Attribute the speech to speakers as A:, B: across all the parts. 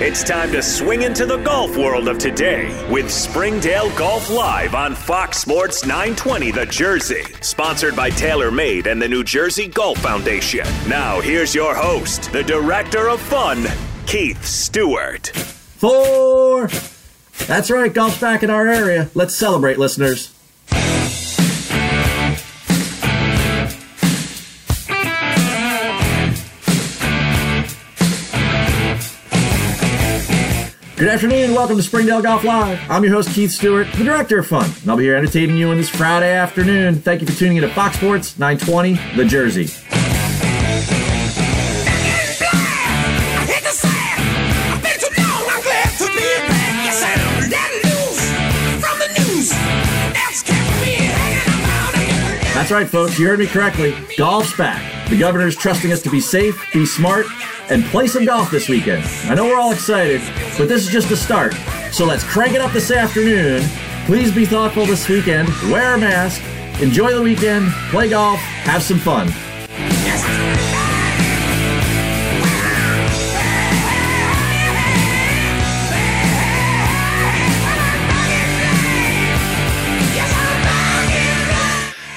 A: It's time to swing into the golf world of today with Springdale Golf Live on Fox Sports 920 The Jersey. Sponsored by TaylorMade and the New Jersey Golf Foundation. Now, here's your host, the director of fun, Keith Stewart.
B: Four. That's right, golf's back in our area. Let's celebrate, listeners. Good afternoon and welcome to Springdale Golf Live. I'm your host, Keith Stewart, the director of fun, and I'll be here entertaining you on this Friday afternoon. Thank you for tuning in to Fox Sports 920, The Jersey. That's right, folks. You heard me correctly. Golf's back. The governor's trusting us to be safe, be smart, and play some golf this weekend. I know we're all excited, but this is just the start. So let's crank it up this afternoon. Please be thoughtful this weekend. Wear a mask. Enjoy the weekend. Play golf. Have some fun.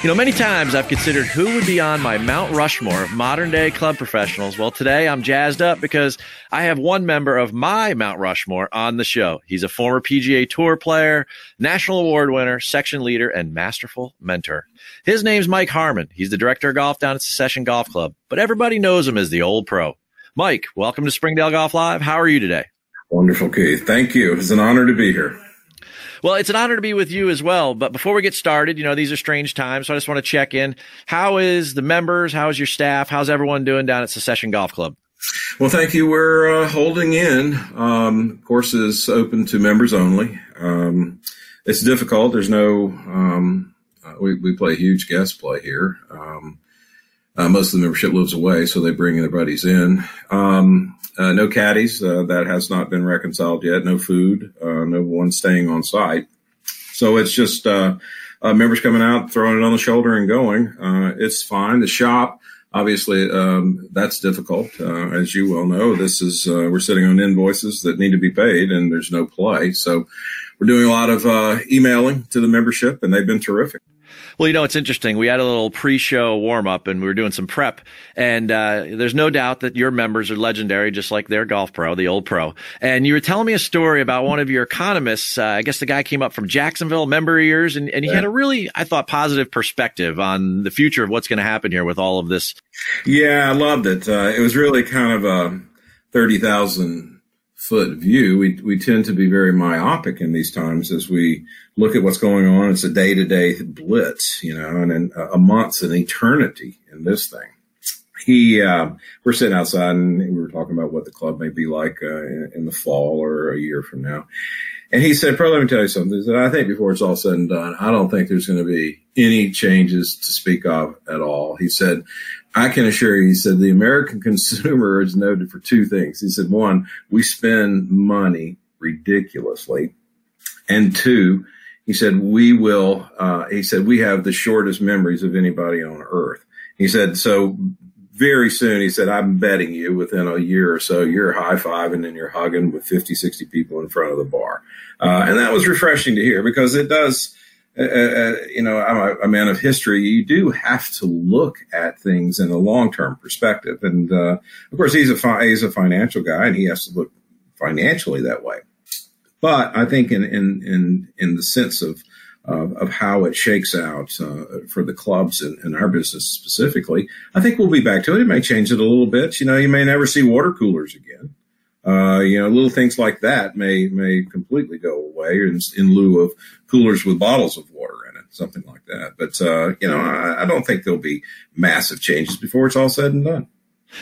C: You know, many times I've considered who would be on my Mount Rushmore of modern day club professionals. Well, today I'm jazzed up because I have one member of my Mount Rushmore on the show. He's a former PGA Tour player, national award winner, section leader, and masterful mentor. His name's Mike Harmon. He's the director of golf down at Secession Golf Club, but everybody knows him as the old pro. Mike, welcome to Springdale Golf Live. How are you today?
D: Wonderful, Keith. Thank you. It's an honor to be here.
C: Well, it's an honor to be with you as well. But before we get started, you know, these are strange times. So I just want to check in. How is the members? How is your staff? How's everyone doing down at Secession Golf Club?
D: Well, thank you. We're uh, holding in. Um, courses open to members only. Um, it's difficult. There's no, um, uh, we, we play huge guest play here. Um, uh, most of the membership lives away, so they bring their buddies in. Um, uh, no caddies. Uh, that has not been reconciled yet. No food. Uh, no one staying on site. So it's just uh, uh, members coming out, throwing it on the shoulder and going. Uh, it's fine. The shop, obviously, um, that's difficult. as you well know, this is we're sitting on invoices that need to be paid, and there's no play. So we're doing a lot of emailing to the membership, and they've been terrific.
C: Well, you know, it's interesting. We had a little pre-show warm up and we were doing some prep and, uh, there's no doubt that your members are legendary, just like their golf pro, the old pro. And you were telling me a story about one of your economists. Uh, I guess the guy came up from Jacksonville, member years, and, and he yeah. had a really, I thought, positive perspective on the future of what's going to happen here with all of this.
D: Yeah, I loved it. Uh, it was really kind of a 30,000 foot view, we, we tend to be very myopic in these times as we look at what's going on. It's a day to day blitz, you know, and, and a month's an eternity in this thing. He, uh, we're sitting outside and we were talking about what the club may be like uh, in, in, the fall or a year from now. And he said, "Pro, let me tell you something. He said, I think before it's all said and done, I don't think there's going to be any changes to speak of at all. He said, I can assure you, he said, the American consumer is noted for two things. He said, one, we spend money ridiculously. And two, he said, we will, uh, he said, we have the shortest memories of anybody on earth. He said, so very soon, he said, I'm betting you within a year or so, you're high fiving and you're hugging with 50, 60 people in front of the bar. Uh, and that was refreshing to hear because it does, uh, uh, you know, I'm a, a, man of history. You do have to look at things in a long term perspective, and uh, of course, he's a fi- he's a financial guy, and he has to look financially that way. But I think in in in in the sense of uh, of how it shakes out uh, for the clubs and, and, our business specifically, I think we'll be back to it. It may change it a little bit. You know, you may never see water coolers again. Uh, you know, little things like that may may completely go away in, in lieu of coolers with bottles of water in it, something like that. But uh, you know, I, I don't think there'll be massive changes before it's all said and done.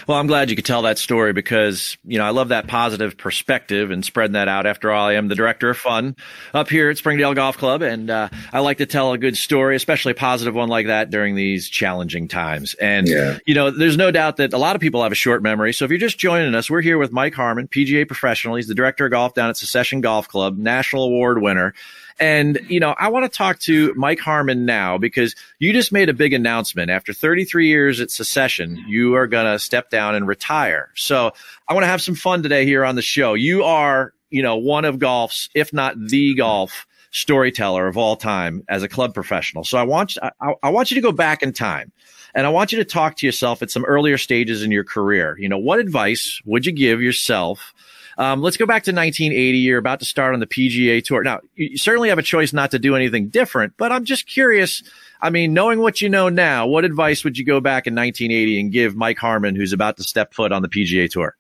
C: Well, I'm glad you could tell that story because, you know, I love that positive perspective and spreading that out. After all, I am the director of fun up here at Springdale Golf Club. And, uh, I like to tell a good story, especially a positive one like that during these challenging times. And, yeah. you know, there's no doubt that a lot of people have a short memory. So if you're just joining us, we're here with Mike Harmon, PGA professional. He's the director of golf down at Secession Golf Club, national award winner. And, you know, I want to talk to Mike Harmon now because you just made a big announcement. After 33 years at secession, you are going to step down and retire. So I want to have some fun today here on the show. You are, you know, one of golf's, if not the golf storyteller of all time as a club professional. So I want, I, I want you to go back in time and I want you to talk to yourself at some earlier stages in your career. You know, what advice would you give yourself? Um, let's go back to 1980. You're about to start on the PGA Tour. Now, you certainly have a choice not to do anything different, but I'm just curious. I mean, knowing what you know now, what advice would you go back in 1980 and give Mike Harmon, who's about to step foot on the PGA Tour?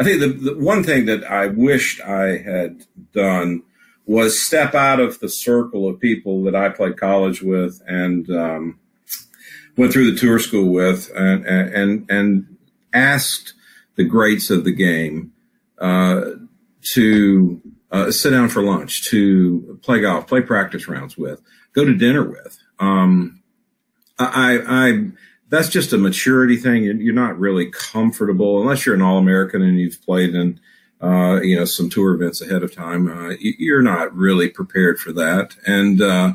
D: I think the, the one thing that I wished I had done was step out of the circle of people that I played college with and um, went through the tour school with and, and, and asked the greats of the game to uh, sit down for lunch, to play golf, play practice rounds with, go to dinner with. Um, I, I, that's just a maturity thing. You're, you're not really comfortable unless you're an All American and you've played in, uh, you know, some tour events ahead of time. Uh, you're not really prepared for that. And, uh,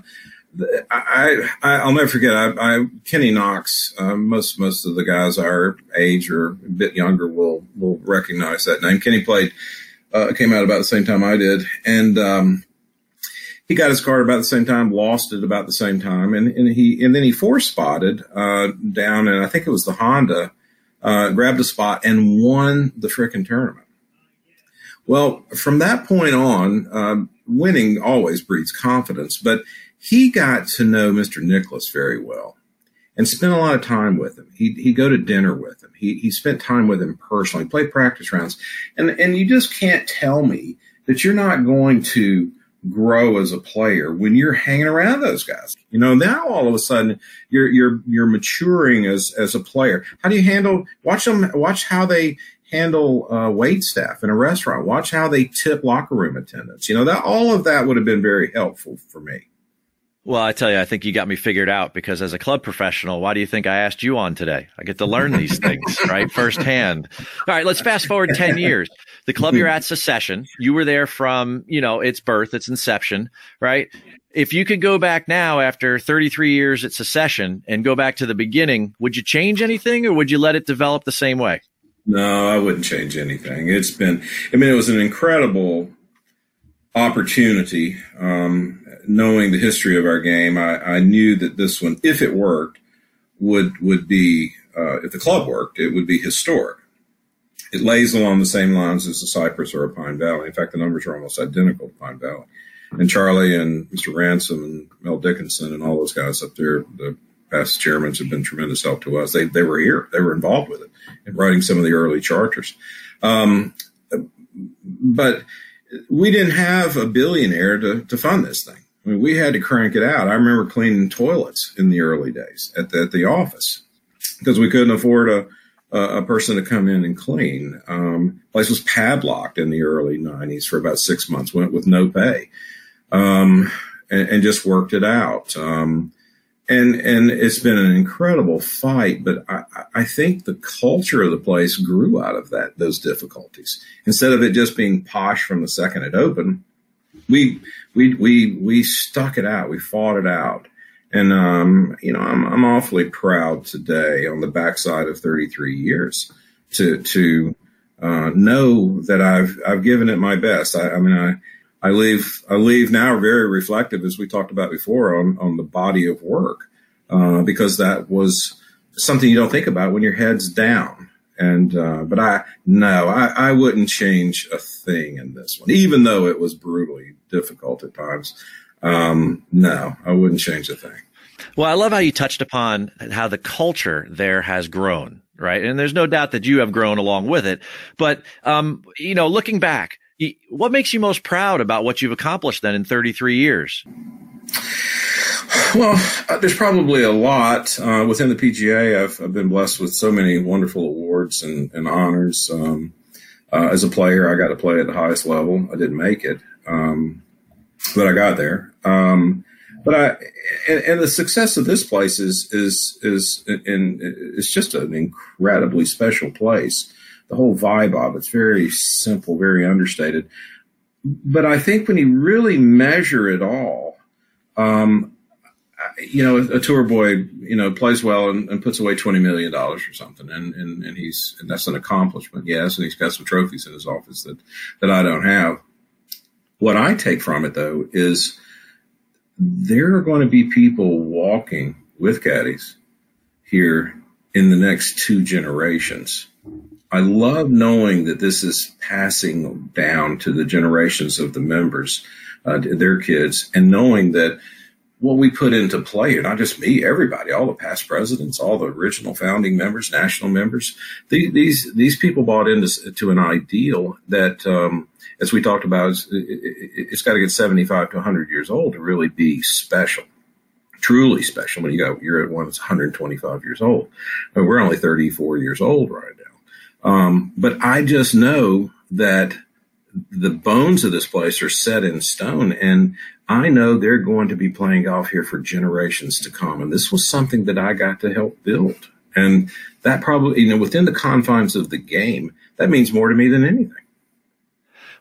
D: I, I will never forget. I, I Kenny Knox. Uh, most most of the guys our age or a bit younger will will recognize that name. Kenny played, uh, came out about the same time I did, and um, he got his card about the same time, lost it about the same time, and, and he and then he four spotted uh, down, and I think it was the Honda, uh, grabbed a spot and won the frickin' tournament. Well, from that point on, um, winning always breeds confidence, but he got to know Mr. Nicklaus very well and spent a lot of time with him. He'd, he'd go to dinner with him. He, he spent time with him personally, played practice rounds. And, and you just can't tell me that you're not going to grow as a player when you're hanging around those guys. You know, now all of a sudden you're, you're, you're maturing as, as a player. How do you handle, watch them, watch how they handle uh, wait staff in a restaurant. Watch how they tip locker room attendants. You know, that all of that would have been very helpful for me.
C: Well, I tell you, I think you got me figured out because as a club professional, why do you think I asked you on today? I get to learn these things, right? Firsthand. All right, let's fast forward 10 years. The club you're at secession, you were there from, you know, its birth, its inception, right? If you could go back now after 33 years at secession and go back to the beginning, would you change anything or would you let it develop the same way?
D: No, I wouldn't change anything. It's been, I mean, it was an incredible opportunity. Um, knowing the history of our game, I, I, knew that this one, if it worked, would would be uh, if the club worked, it would be historic. It lays along the same lines as the Cypress or a Pine Valley. In fact, the numbers are almost identical to Pine Valley. And Charlie and Mr. Ransom and Mel Dickinson and all those guys up there, the past chairmen have been tremendous help to us. They they were here, they were involved with it in writing some of the early charters. Um, but we didn't have a billionaire to, to fund this thing. I mean, we had to crank it out. I remember cleaning toilets in the early days at the, at the office because we couldn't afford a, a, person to come in and clean. Um, place was padlocked in the early 90s for about six months, went with no pay, um, and, and, just worked it out. Um, and and it's been an incredible fight, but I, I think the culture of the place grew out of that those difficulties. Instead of it just being posh from the second it opened, we we we we stuck it out. We fought it out, and um, you know I'm I'm awfully proud today on the backside of 33 years to to uh, know that I've I've given it my best. I, I mean I I leave I leave now very reflective, as we talked about before, on on the body of work, uh, because that was something you don't think about when your head's down. And uh, but I no, I, I wouldn't change a thing in this one, even though it was brutally difficult at times. Um, no, I wouldn't change a thing.
C: Well, I love how you touched upon how the culture there has grown, right? And there's no doubt that you have grown along with it. But um, you know, looking back, what makes you most proud about what you've accomplished then in 33 years?
D: Well, uh, there's probably a lot uh, within the PGA. I've, I've, been blessed with so many wonderful awards and, and honors. Um, uh, as a player, I got to play at the highest level. I didn't make it, um, but I got there. Um, but I and, and, the success of this place is is is and it's just an incredibly special place the whole vibe of it's very simple, very understated. but I think when you really measure it all, um, you know, a, a, tour boy, you know, plays well and, and puts away twenty million dollars or something, and, and and he's and that's an accomplishment, yes, and he's got some trophies in his office that that I don't have. What I take from it though is there are going to be people walking with caddies here in the next two generations. I love knowing that this is passing down to the generations of the members, uh, their kids, and knowing that what we put into play, not just me, everybody, all the past presidents, all the original founding members, national members, these these, these people bought into to an ideal that, um, as we talked about, it's, it, has got to get 75 to 100 years old to really be special, truly special. When you got you're at one that's 125 years old, but we're only 34 years old right now. Um, but I just know that the bones of this place are set in stone and I know they're going to be playing golf here for generations to come. And this was something that I got to help build. And that probably, you know, within the confines of the game, that means more to me than anything.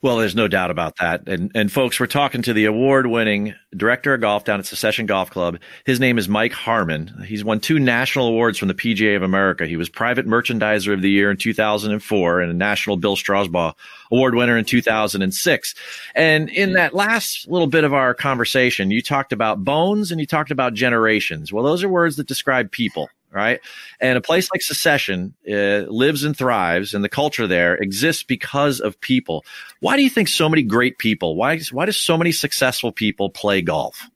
C: Well, there's no doubt about that. And and folks, we're talking to the award-winning director of golf down at Secession Golf Club. His name is Mike Harmon. He's won two national awards from the PGA of America. He was Private Merchandiser of the Year in 2004 and a National Bill Strausbaugh Award winner in 2006. And in that last little bit of our conversation, you talked about bones and you talked about generations. Well, those are words that describe people right? And a place like Secession uh, lives and thrives, and the culture there exists because of people. Why do you think so many great people? Why why do so many successful people play golf?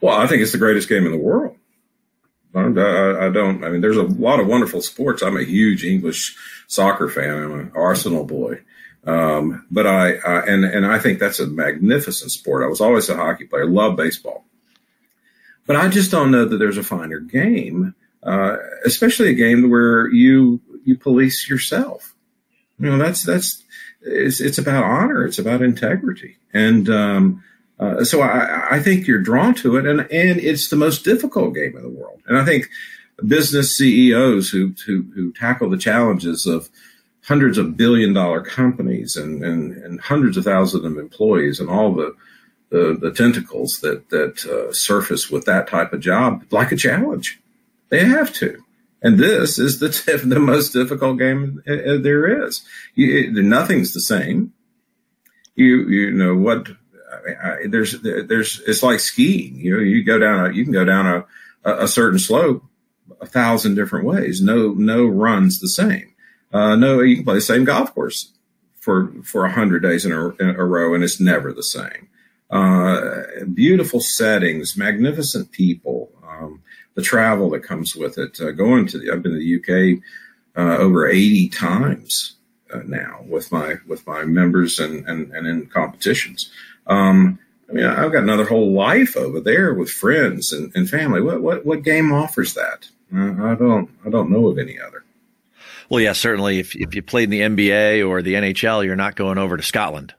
D: Well, I think it's the greatest game in the world. I, I, don't. I mean, there's a lot of wonderful sports. I'm a huge English soccer fan. I'm an Arsenal boy. Um, but I, I, and and I think that's a magnificent sport. I was always a hockey player. Love baseball. But I just don't know that there's a finer game, uh, especially a game where you you police yourself. You know, that's that's it's, it's about honor, it's about integrity, and um, uh, so I, I think you're drawn to it, and and it's the most difficult game in the world. And I think business CEOs who who, who tackle the challenges of hundreds of billion dollar companies and, and, and hundreds of thousands of employees and all the the, the tentacles that that uh, surface with that type of job like a challenge. They have to. And this is the the most difficult game uh, uh, there is. You, it, nothing's the same. You you know what? I, I, there's there's it's like skiing. You know, you go down a you can go down a a certain slope a thousand different ways. No no runs the same. Uh, no, you can play the same golf course for for a hundred days in a, in a row, and it's never the same uh, beautiful settings, magnificent people, um, the travel that comes with it. Uh, going to the, I've been to the UK uh, over 80 times uh, now with my with my members and and, and in competitions. Um, I mean, I've got another whole life over there with friends and, and family. What what what game offers that? Uh, I don't I don't know of any other.
C: Well, yeah, certainly. If if you played in the NBA or the NHL, you're not going over to Scotland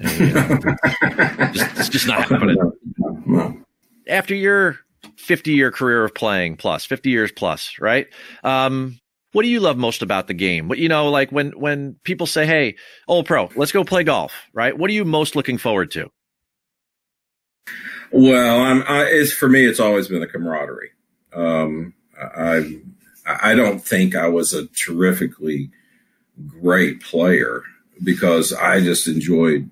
C: just, it's just not happening. After your 50 year career of playing plus 50 years plus, right? Um, what do you love most about the game? What you know, like when when people say, "Hey, old pro, let's go play golf," right? What are you most looking forward to?
D: Well, I'm, I, it's for me, it's always been the camaraderie. Um, I I don't think I was a terrifically great player because I just enjoyed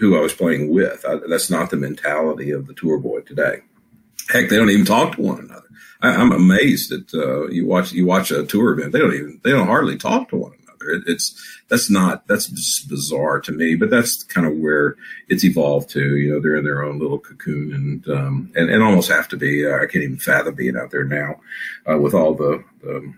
D: who I was playing with. I, that's not the mentality of the tour boy today. Heck, they don't even talk to one another. I, am amazed that uh, you watch you watch a tour event. They don't even they don't hardly talk to one another. It, it's that's not that's bizarre to me. But that's kind of where it's evolved to. You know, they're in their own little cocoon and um, and, and almost have to be. Uh, I can't even fathom being out there now uh, with all the the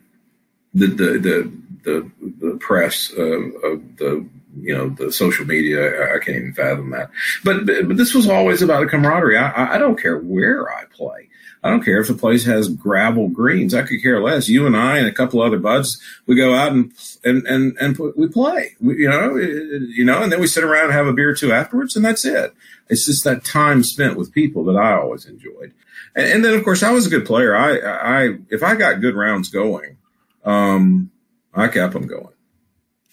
D: the the the, the, press of the you know the social media. I can't even fathom that. But but this was always about a camaraderie. I, I don't care where I play. I don't care if the place has gravel greens. I could care less. You and I and a couple other buds, we go out and and and and we play. We, you know, you know, and then we sit around and have a beer or two afterwards, and that's it. It's just that time spent with people that I always enjoyed. And, and then, of course, I was a good player. I I if I got good rounds going, um, I kept them going.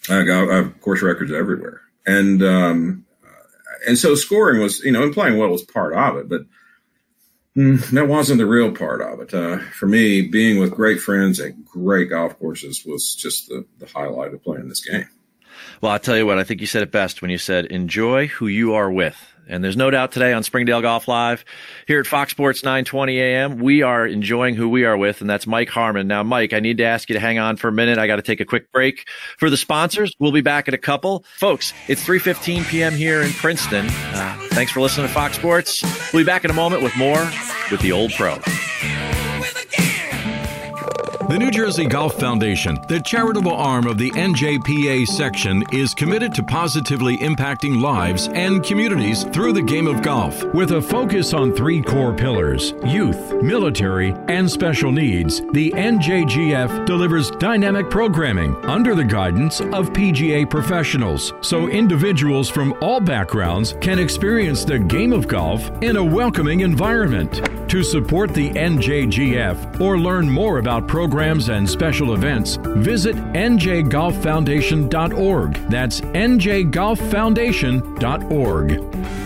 D: I I have course records everywhere. and um, and so scoring was, you know, and playing well was part of it, but mm, that wasn't the real part of it. Uh, for me, being with great friends at great golf courses was just the, the highlight of playing this game.
C: Well, I'll tell you what, I think you said it best when you said, enjoy who you are with. And there's no doubt today on Springdale Golf Live here at Fox Sports 920 AM, we are enjoying who we are with, and that's Mike Harmon. Now, Mike, I need to ask you to hang on for a minute. I got to take a quick break for the sponsors. We'll be back in a couple. Folks, it's 3.15 p.m. here in Princeton. Uh, thanks for listening to Fox Sports. We'll be back in a moment with more with the old pro.
E: The New Jersey Golf Foundation, the charitable arm of the NJPA section, is committed to positively impacting lives and communities through the game of golf. With a focus on three core pillars youth, military, and special needs, the NJGF delivers dynamic programming under the guidance of PGA professionals so individuals from all backgrounds can experience the game of golf in a welcoming environment. To support the NJGF or learn more about programs and special events, visit njgolffoundation.org. That's njgolffoundation.org.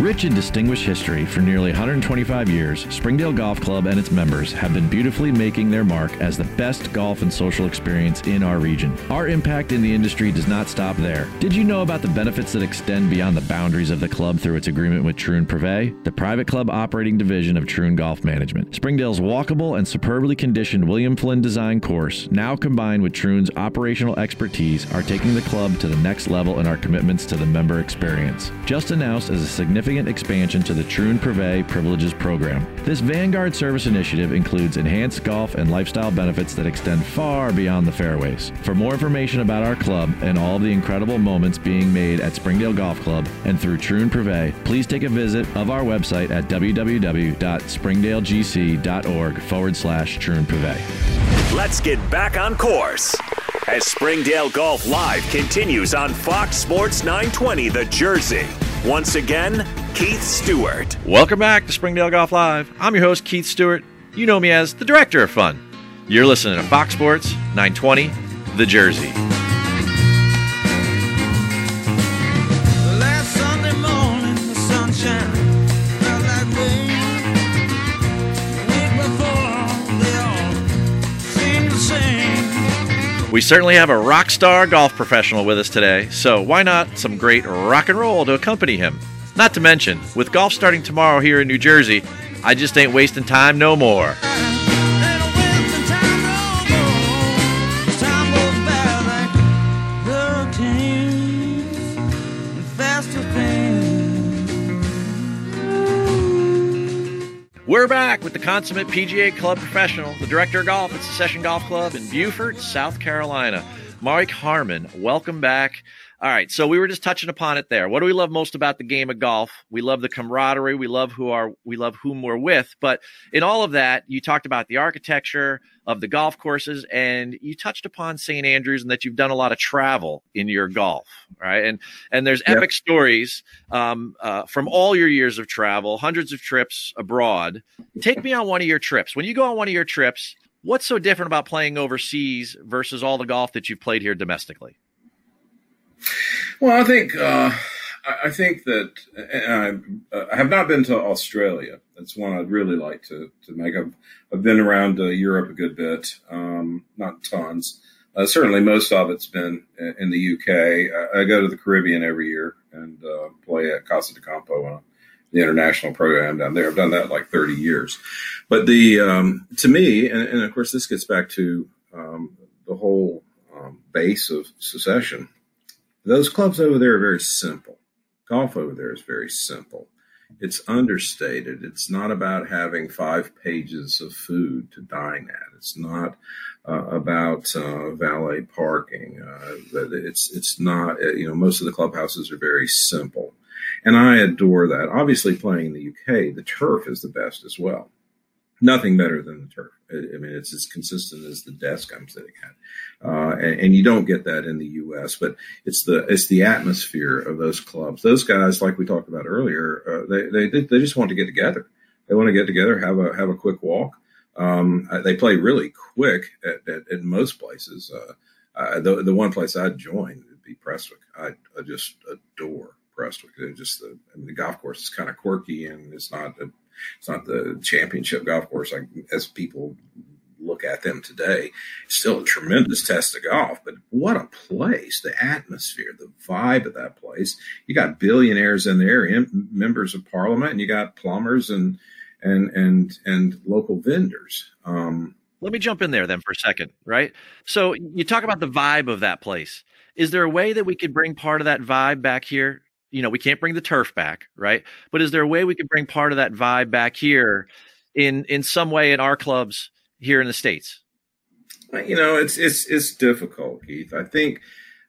C: Rich in distinguished history for nearly 125 years, Springdale Golf Club and its members have been beautifully making their mark as the best golf and social experience in our region. Our impact in the industry does not stop there. Did you know about the benefits that extend beyond the boundaries of the club through its agreement with Troon Privé, the private club operating division of Troon Golf Management? Springdale's walkable and superbly conditioned William Flynn design course, now combined with Troon's operational expertise, are taking the club to the next level in our commitments to the member experience. Just announced as a significant significant expansion to the Troon Privé Privileges program. This Vanguard service initiative includes enhanced golf and lifestyle benefits that extend far beyond the fairways. For more information about our club and all the incredible moments being made at Springdale Golf Club and through Troon Privé, please take a visit of our website at www.springdalegc.org forward slash Troon Privé.
A: Let's get back on course as Springdale Golf Live continues on Fox Sports 920 The Jersey. Once again, Keith Stewart.
C: Welcome back to Springdale Golf Live. I'm your host, Keith Stewart. You know me as the Director of Fun. You're listening to Fox Sports 920 The Jersey. We certainly have a rock star golf professional with us today, so why not some great rock and roll to accompany him? Not to mention, with golf starting tomorrow here in New Jersey, I just ain't wasting time no more. We're back with the consummate PGA Club professional, the director of golf at Secession Golf Club in Beaufort, South Carolina. Mike Harmon, welcome back. All right, so we were just touching upon it there. What do we love most about the game of golf? We love the camaraderie. We love who are we love whom we're with. But in all of that, you talked about the architecture of the golf courses, and you touched upon St. Andrews and that you've done a lot of travel in your golf, right? And and there's yep. epic stories um, uh, from all your years of travel, hundreds of trips abroad. Take me on one of your trips. When you go on one of your trips, what's so different about playing overseas versus all the golf that you've played here domestically?
D: Well, I think uh, I think that I, uh, I, have not been to Australia. That's one I'd really like to to make. I've, I've been around uh, Europe a good bit, um, not tons. Uh, certainly, most of it's been in the UK. I, I go to the Caribbean every year and uh, play at Casa de Campo on the international program down there. I've done that like 30 years. But the um, to me, and, and, of course, this gets back to um, the whole um, base of secession those clubs over there are very simple. Golf over there is very simple. It's understated. It's not about having five pages of food to dine at. It's not uh, about uh, valet parking. Uh, it's it's not. Uh, you know, most of the clubhouses are very simple, and I adore that. Obviously, playing in the UK, the turf is the best as well nothing better than the turf. I mean, it's as consistent as the desk I'm sitting at, uh, and, and, you don't get that in the U.S. But it's the it's the atmosphere of those clubs. Those guys, like we talked about earlier, uh, they, they they just want to get together. They want to get together, have a have a quick walk. Um, they play really quick at, at, at most places. Uh, the the one place I'd join would be Prestwick. I, I just adore Prestwick. They're just the, I mean, the golf course is kind of quirky and it's not a, it's not the championship golf course like as people look at them today. Still a tremendous test of golf, but what a place! The atmosphere, the vibe of that place. You got billionaires in there, members of parliament, and you got plumbers and and and and local vendors. Um,
C: Let me jump in there then for a second, right? So you talk about the vibe of that place. Is there a way that we could bring part of that vibe back here? You know, we can't bring the turf back, right? But is there a way we could bring part of that vibe back here in in some way in our clubs here in the states?
D: You know, it's it's it's difficult, Keith. I think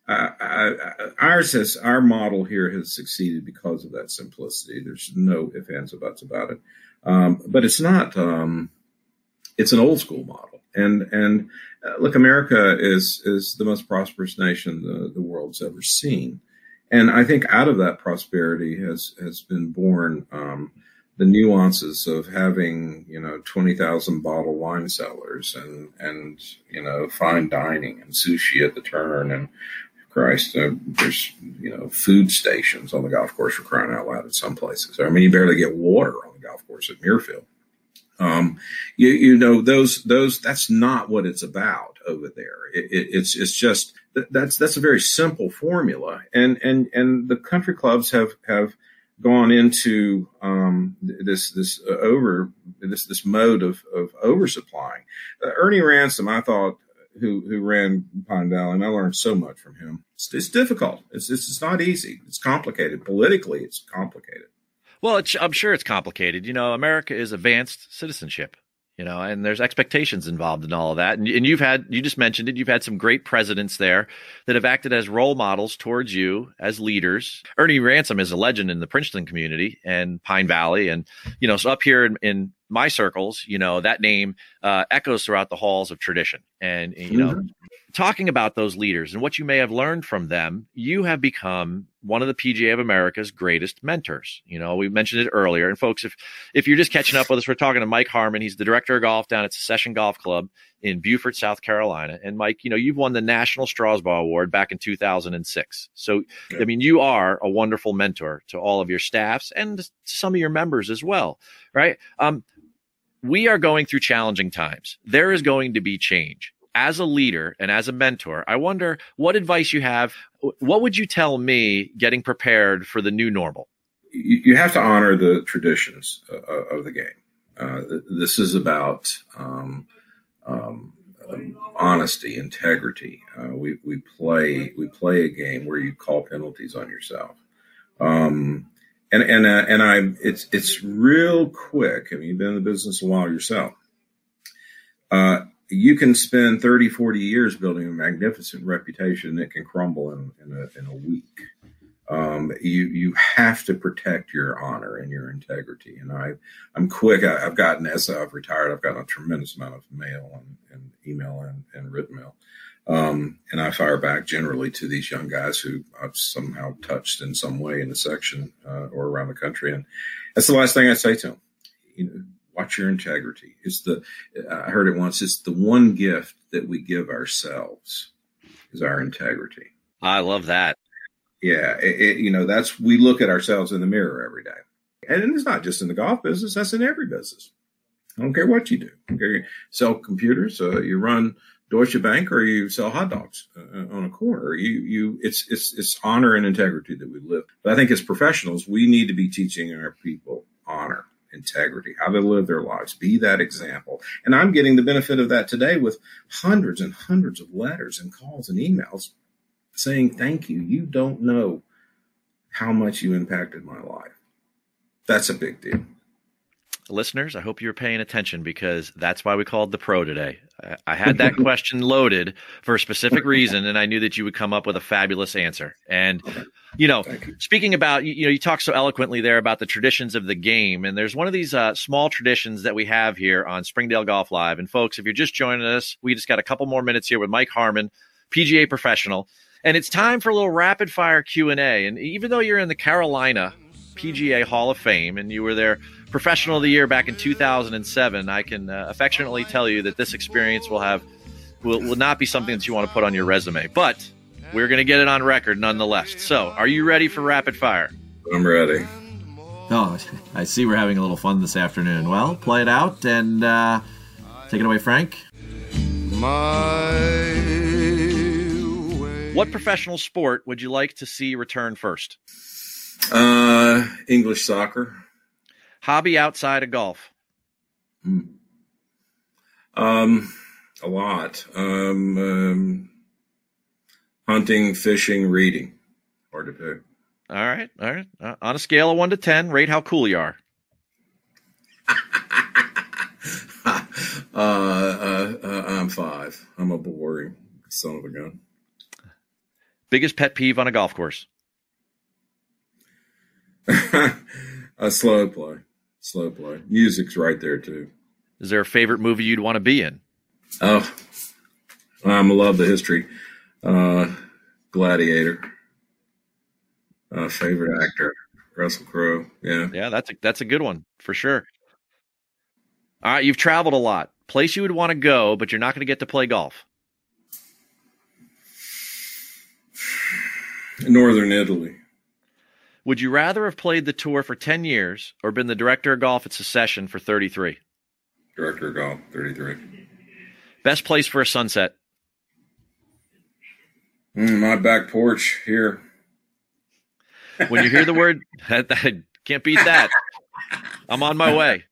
D: uh, I, I, ours has our model here has succeeded because of that simplicity. There's no ifs ands or buts about it. Um, but it's not. Um, it's an old school model, and and uh, look, America is is the most prosperous nation the, the world's ever seen, and I think out of that prosperity has has been born um, the nuances of having you know twenty thousand bottle wine cellars and and you know fine dining and sushi at the turn and Christ, uh, there's you know food stations on the golf course for crying out loud in some places. I mean, you barely get water on the golf course at Muirfield. Um, you, you know those those that's not what it's about over there. It, it, it's it's just that's that's a very simple formula, and and and the country clubs have have gone into um, this this uh, over this this mode of of oversupplying. Uh, Ernie Ransom, I thought, who who ran Pine Valley, and I learned so much from him. It's, it's difficult. It's, it's it's not easy. It's complicated politically. It's complicated.
C: Well, I'm sure it's complicated. You know, America is advanced citizenship you know, and there's expectations involved in all of that. And, and you've had, you just mentioned it, you've had some great presidents there that have acted as role models towards you as leaders. Ernie Ransom is a legend in the Princeton community and Pine Valley. And, you know, so up here in, in my circles, you know, that name uh, echoes throughout the halls of tradition. And, you know, mm-hmm talking about those leaders and what you may have learned from them, you have become one of the PGA of America's greatest mentors. You know, we mentioned it earlier. And folks, if if you're just catching up with us, we're talking to Mike Harmon. He's the director of golf down at Secession Golf Club in Beaufort, South Carolina. And Mike, you know, you've won the National Strausbaugh Award back in 2006. So, I mean, you are a wonderful mentor to all of your staffs and some of your members as well, right? Um, we are going through challenging times. There is going to be change as a leader and as a mentor, I wonder what advice you have. What would you tell me getting prepared for the new normal?
D: You have to honor the traditions uh, of the game. Uh, this is about um, um, honesty, integrity. Uh, we, we play we play a game where you call penalties on yourself. Um, and and uh, and I it's it's real quick. I mean, you've been in the business a while yourself. Uh, you can spend 30, 40 years building a magnificent reputation that can crumble in, in, a, in a week. Um, you you have to protect your honor and your integrity. And I I'm quick. I, have gotten as I've retired, I've gotten a tremendous amount of mail and, and email and, and written mail. Um, and I fire back generally to these young guys who I've somehow touched in some way in the section uh, or around the country. And that's the last thing I say to them. You know, watch your integrity. It's the, I heard it once, it's the one gift that we give ourselves is our integrity.
C: I love that.
D: Yeah. It, it, you know, that's, we look at ourselves in the mirror every day. And it's not just in the golf business, that's in every business. I don't care what you do. You sell computers, uh, you run Deutsche Bank, or you sell hot dogs uh, on a corner. You, you, it's, it's, it's honor and integrity that we live. But I think as professionals, we need to be teaching our people honor integrity, how to live their lives, be that example. And I'm getting the benefit of that today with hundreds and hundreds of letters and calls and emails saying, Thank you. You don't know how much you impacted my life. That's a big deal
C: listeners, I hope you're paying attention because that's why we called the pro today. I had that question loaded for a specific reason, and I knew that you would come up with a fabulous answer. And, you know, speaking about, you know, you talk so eloquently there about the traditions of the game, and there's one of these uh, small traditions that we have here on Springdale Golf Live. And folks, if you're just joining us, we just got a couple more minutes here with Mike Harmon, PGA professional, and it's time for a little rapid fire Q and A. And even though you're in the Carolina PGA Hall of Fame and you were there professional of the year back in 2007, I can uh, affectionately tell you that this experience will have will, will not be something that you want to put on your resume. But we're going to get it on record nonetheless. So, are you ready for rapid fire?
D: I'm ready.
B: Oh, I see we're having a little fun this afternoon. Well, play it out and uh, take it away, Frank.
C: My What professional sport would you like to see return first?
D: Uh, English soccer.
C: Hobby outside of golf.
D: Um, a lot. Um, um, hunting, fishing, reading. Hard to pick.
C: All right, all right. Uh, on a scale of one to ten, rate how cool you are.
D: uh, uh, uh, I'm five. I'm a boring son of a gun.
C: Biggest pet peeve on a golf course.
D: a slow play. Slow play. Music's right there too.
C: Is there a favorite movie you'd want to be in?
D: Oh, I'm um, love the history. Uh, Gladiator. Uh, favorite actor, Russell Crowe. Yeah,
C: yeah, that's a that's a good one for sure. All right, you've traveled a lot. Place you would want to go, but you're not going to get to play golf.
D: Northern Italy.
C: Would you rather have played the tour for 10 years or been the director of golf at Secession for 33?
D: Director of golf, 33.
C: Best place for a sunset?
D: Mm, my back porch here.
C: When you hear the word, can't beat that. I'm on my way.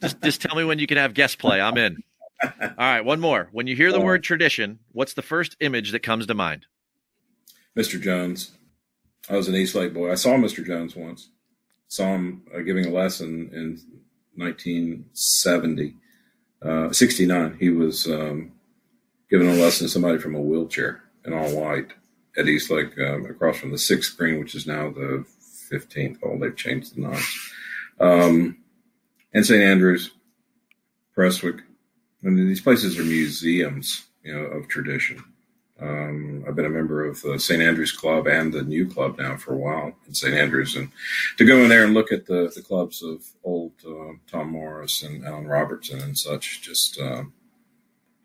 C: Just, just tell me when you can have guest play. I'm in. All right, one more. When you hear the word tradition, what's the first image that comes to mind?
D: Mr. Jones. I was an East Lake boy. I saw Mr. Jones once. Saw him uh, giving a lesson in 1970, uh, 69. He was um, giving a lesson to somebody from a wheelchair in all white at East Lake, um, across from the sixth green, which is now the 15th hole. They've changed the nines. Um, and St. Andrews, Prestwick. I mean, these places are museums, you know, of tradition. Um, I've been a member of the St. Andrews Club and the new club now for a while in St. Andrews, and to go in there and look at the, the clubs of old uh, Tom Morris and Allan Robertson and such, just uh,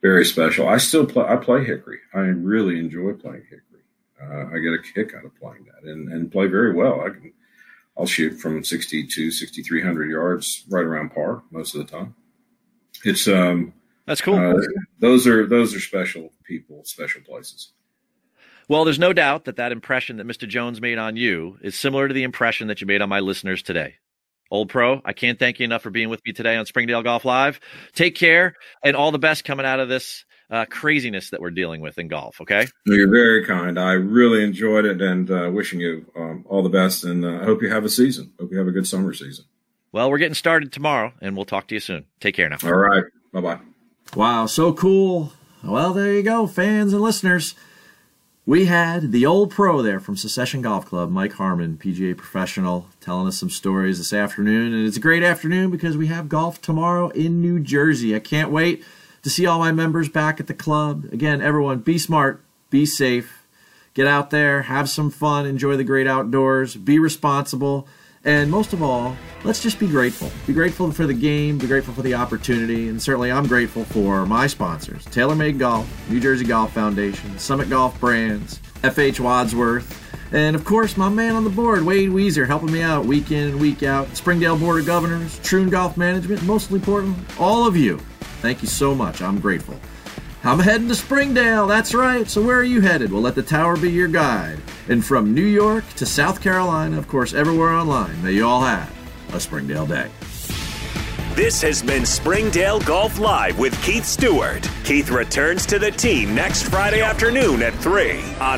D: very special. I still play. I play hickory. I really enjoy playing hickory. Uh, I get a kick out of playing that, and, and play very well. I can. I'll shoot from 62, 6,300 yards right around par most of the time. It's um,
C: that's cool.
D: Uh, those are those are special people, special places.
C: Well, there's no doubt that that impression that Mr. Jones made on you is similar to the impression that you made on my listeners today. Old Pro, I can't thank you enough for being with me today on Springdale Golf Live. Take care and all the best coming out of this uh, craziness that we're dealing with in golf. Okay.
D: You're very kind. I really enjoyed it and uh, wishing you um, all the best. And uh, I hope you have a season. Hope you have a good summer season.
C: Well, we're getting started tomorrow and we'll talk to you soon. Take care now.
D: All right. Bye bye.
B: Wow, so cool. Well, there you go, fans and listeners. We had the old pro there from Secession Golf Club, Mike Harmon, PGA professional, telling us some stories this afternoon. And it's a great afternoon because we have golf tomorrow in New Jersey. I can't wait to see all my members back at the club. Again, everyone, be smart, be safe, get out there, have some fun, enjoy the great outdoors, be responsible. And most of all, let's just be grateful. Be grateful for the game, be grateful for the opportunity, and certainly I'm grateful for my sponsors TaylorMade Golf, New Jersey Golf Foundation, Summit Golf Brands, FH Wadsworth, and of course my man on the board, Wade Weezer, helping me out week in and week out, Springdale Board of Governors, Troon Golf Management, most important, all of you. Thank you so much. I'm grateful. I'm heading to Springdale, that's right. So where are you headed? We'll let the tower be your guide. And from New York to South Carolina, of course, everywhere online, may you all have a Springdale day.
A: This has been Springdale Golf Live with Keith Stewart. Keith returns to the team next Friday afternoon at 3 on